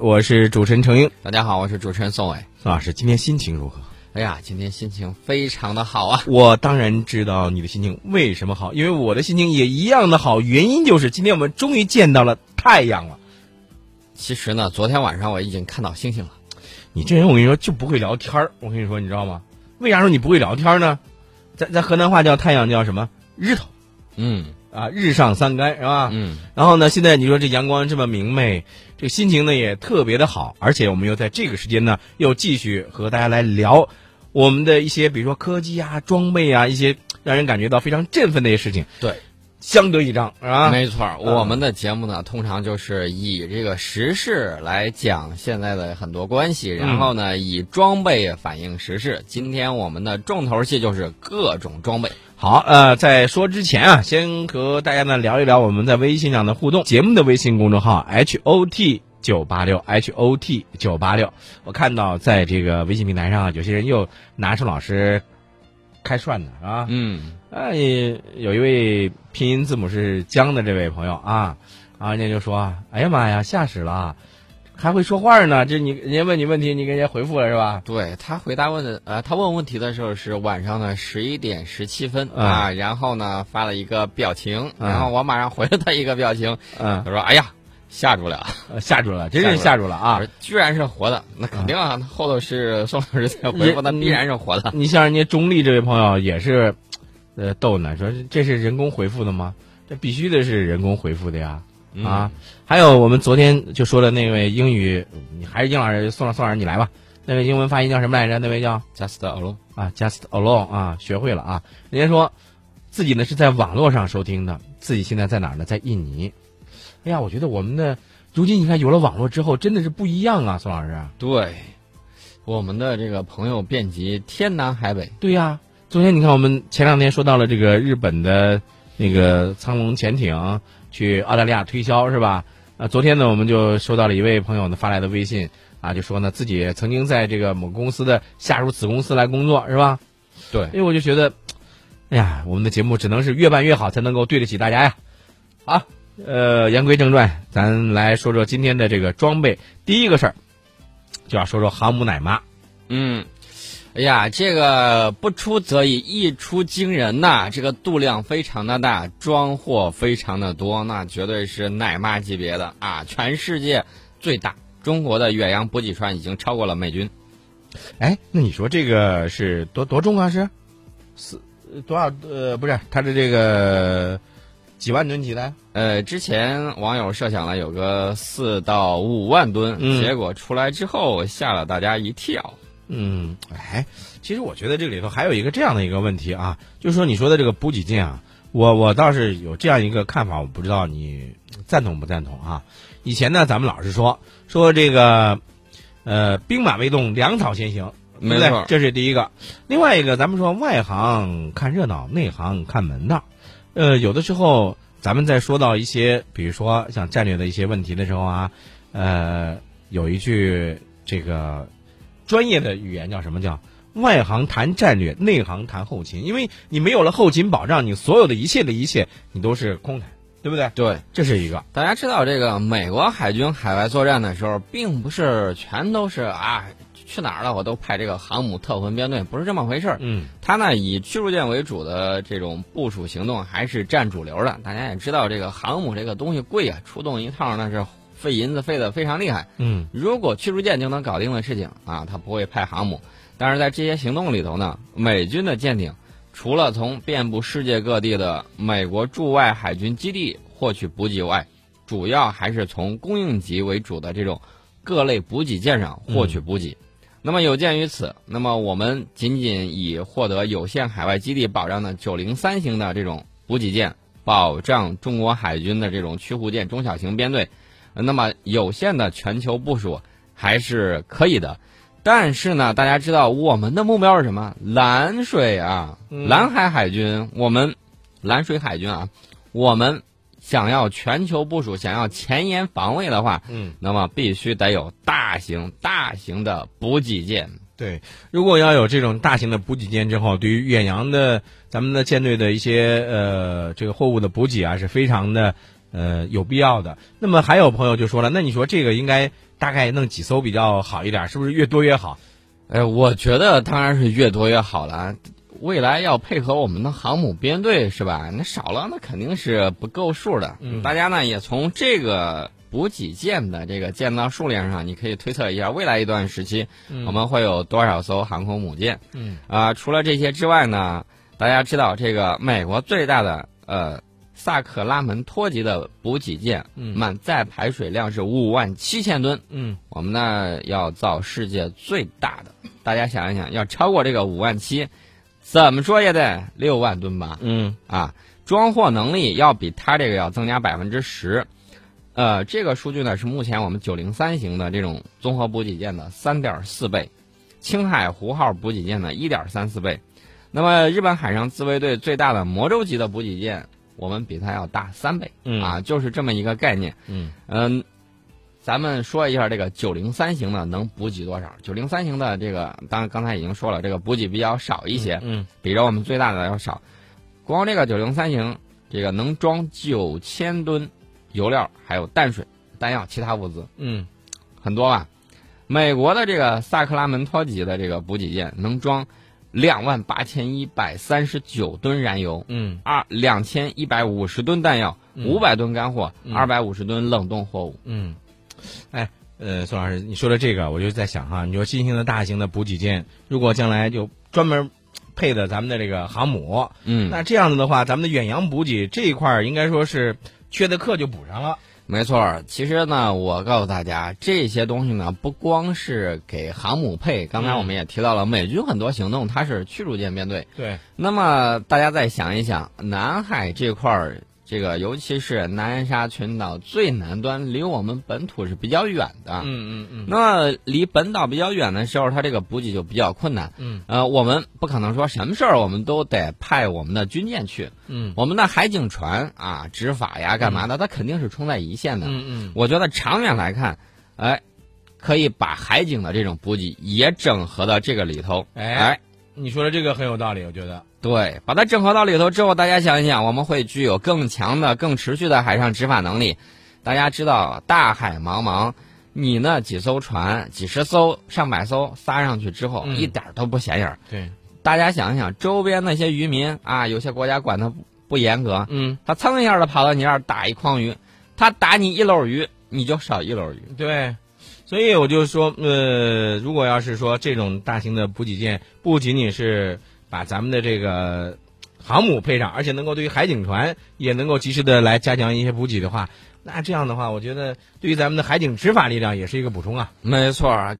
我是主持人程英。大家好，我是主持人宋伟。宋老师，今天心情如何？哎呀，今天心情非常的好啊！我当然知道你的心情为什么好，因为我的心情也一样的好。原因就是今天我们终于见到了太阳了。其实呢，昨天晚上我已经看到星星了。你这人，我跟你说就不会聊天儿。我跟你说，你知道吗？为啥说你不会聊天呢？在在河南话叫太阳叫什么？日头。嗯啊，日上三竿是吧？嗯。然后呢，现在你说这阳光这么明媚，这个心情呢也特别的好，而且我们又在这个时间呢，又继续和大家来聊我们的一些，比如说科技啊、装备啊，一些让人感觉到非常振奋的一些事情。对。相得益彰，是吧？没错，我们的节目呢，通常就是以这个时事来讲现在的很多关系，然后呢，以装备反映时事。今天我们的重头戏就是各种装备。好，呃，在说之前啊，先和大家呢聊一聊我们在微信上的互动。节目的微信公众号 H O T 九八六 H O T 九八六，我看到在这个微信平台上，有些人又拿出老师开涮的，是吧？嗯。哎，有一位拼音字母是江的这位朋友啊，啊，人家就说：“哎呀妈呀，吓死了，还会说话呢！这你人家问你问题，你给人家回复了是吧？”对他回答问的，呃，他问问题的时候是晚上的十一点十七分啊，然后呢发了一个表情，然后我马上回了他一个表情，嗯，他说：“哎呀。”吓住了，吓住了，真是吓住了啊！居然是活的，那肯定啊，后头是宋老师在回复，那必然是活的。你像人家中立这位朋友也是。呃，逗呢，说这是人工回复的吗？这必须得是人工回复的呀！啊，还有我们昨天就说的那位英语，你还是英老师，宋老宋老师你来吧。那位英文发音叫什么来着？那位叫 Just Alone 啊，Just Alone 啊，学会了啊。人家说自己呢是在网络上收听的，自己现在在哪儿呢？在印尼。哎呀，我觉得我们的如今你看有了网络之后，真的是不一样啊，宋老师。对，我们的这个朋友遍及天南海北。对呀。昨天你看，我们前两天说到了这个日本的那个苍龙潜艇去澳大利亚推销是吧？啊，昨天呢，我们就收到了一位朋友呢发来的微信啊，就说呢自己曾经在这个某公司的下属子公司来工作是吧？对，因为我就觉得，哎呀，我们的节目只能是越办越好，才能够对得起大家呀。好，呃，言归正传，咱来说说今天的这个装备。第一个事儿，就要说说航母奶妈。嗯。哎呀，这个不出则已，一出惊人呐！这个度量非常的大，装货非常的多，那绝对是奶妈级别的啊！全世界最大，中国的远洋补给船已经超过了美军。哎，那你说这个是多多重啊？是四多少？呃，不是，它的这个几万吨级的？呃，之前网友设想了有个四到五万吨，结果出来之后吓了大家一跳。嗯，哎，其实我觉得这里头还有一个这样的一个问题啊，就是说你说的这个补给舰啊，我我倒是有这样一个看法，我不知道你赞同不赞同啊？以前呢，咱们老是说说这个，呃，兵马未动，粮草先行，对不对？这是第一个。另外一个，咱们说外行看热闹，内行看门道。呃，有的时候咱们在说到一些，比如说像战略的一些问题的时候啊，呃，有一句这个。专业的语言叫什么？叫外行谈战略，内行谈后勤。因为你没有了后勤保障，你所有的一切的一切，你都是空谈，对不对？对，这是一个。大家知道，这个美国海军海外作战的时候，并不是全都是啊，去哪儿了我都派这个航母特混编队，不是这么回事儿。嗯，他呢以驱逐舰为主的这种部署行动还是占主流的。大家也知道，这个航母这个东西贵啊，出动一趟那是。费银子费的非常厉害，嗯，如果驱逐舰就能搞定的事情啊，他不会派航母。但是在这些行动里头呢，美军的舰艇除了从遍布世界各地的美国驻外海军基地获取补给外，主要还是从供应级为主的这种各类补给舰上获取补给。那么有鉴于此，那么我们仅仅以获得有限海外基地保障的九零三型的这种补给舰，保障中国海军的这种驱护舰中小型编队。那么有限的全球部署还是可以的，但是呢，大家知道我们的目标是什么？蓝水啊，蓝海海军，我们蓝水海军啊，我们想要全球部署，想要前沿防卫的话，嗯，那么必须得有大型、大型的补给舰。对，如果要有这种大型的补给舰之后，对于远洋的咱们的舰队的一些呃这个货物的补给啊，是非常的。呃，有必要的。那么还有朋友就说了，那你说这个应该大概弄几艘比较好一点？是不是越多越好？哎，我觉得当然是越多越好了。未来要配合我们的航母编队是吧？那少了那肯定是不够数的。嗯大家呢也从这个补给舰的这个舰造数量上，你可以推测一下未来一段时期、我们会有多少艘航空母舰。嗯啊、除了这些之外呢，大家知道这个美国最大的呃萨克拉门托级的补给舰，嗯满载排水量是五万七千吨。嗯我们呢要造世界最大的，大家想一想，要超过这个五万七，怎么说也得六万吨吧？嗯啊，装货能力要比它这个要增加百分之十。呃，这个数据呢是目前我们九零三型的这种综合补给舰的三点四倍，青海湖号补给舰的一点三四倍。那么日本海上自卫队最大的魔舟级的补给舰，我们比它要大三倍。嗯啊，就是这么一个概念。嗯嗯，咱们说一下这个九零三型的能补给多少？九零三型的这个，当然刚才已经说了，这个补给比较少一些，嗯比着我们最大的要少。光这个九零三型，这个能装九千吨油料，还有淡水、弹药、其他物资，嗯很多吧？美国的这个萨克拉门托级的这个补给舰能装两万八千一百三十九吨燃油，嗯二两千一百五十吨弹药，嗯五百吨干货，嗯二百五十吨冷冻货物。嗯，哎。呃，宋老师，你说的这个，我就在想哈，你说新型的大型的补给舰，如果将来就专门配的咱们的这个航母，嗯，那这样子的话，咱们的远洋补给这一块儿应该说是缺的课就补上了。没错儿。其实呢，我告诉大家，这些东西呢，不光是给航母配，刚才我们也提到了，美军很多行动它是驱逐舰编队。对，那么大家再想一想，南海这块儿，这个尤其是南沙群岛最南端，离我们本土是比较远的。嗯嗯嗯那么离本岛比较远的时候，它这个补给就比较困难。嗯呃，我们不可能说什么事儿我们都得派我们的军舰去，嗯我们的海警船啊执法呀干嘛的，它肯定是冲在一线的。嗯嗯我觉得长远来看，哎，可以把海警的这种补给也整合到这个里头。哎哎，你说的这个很有道理，我觉得。对，把它整合到里头之后，大家想一想，我们会具有更强的、更持续的海上执法能力。大家知道，大海茫茫，你那几艘船、几十艘、上百艘撒上去之后，嗯一点儿都不显眼儿。对，大家想一想，周边那些渔民啊，有些国家管的不不严格，嗯他蹭一下的跑到你这儿打一筐鱼，他打你一篓鱼，你就少一篓鱼。对，所以我就说，呃，如果要是说这种大型的补给舰，不仅仅是把咱们的这个航母配上，而且能够对于海警船也能够及时的来加强一些补给的话，那这样的话，我觉得对于咱们的海警执法力量也是一个补充啊。没错，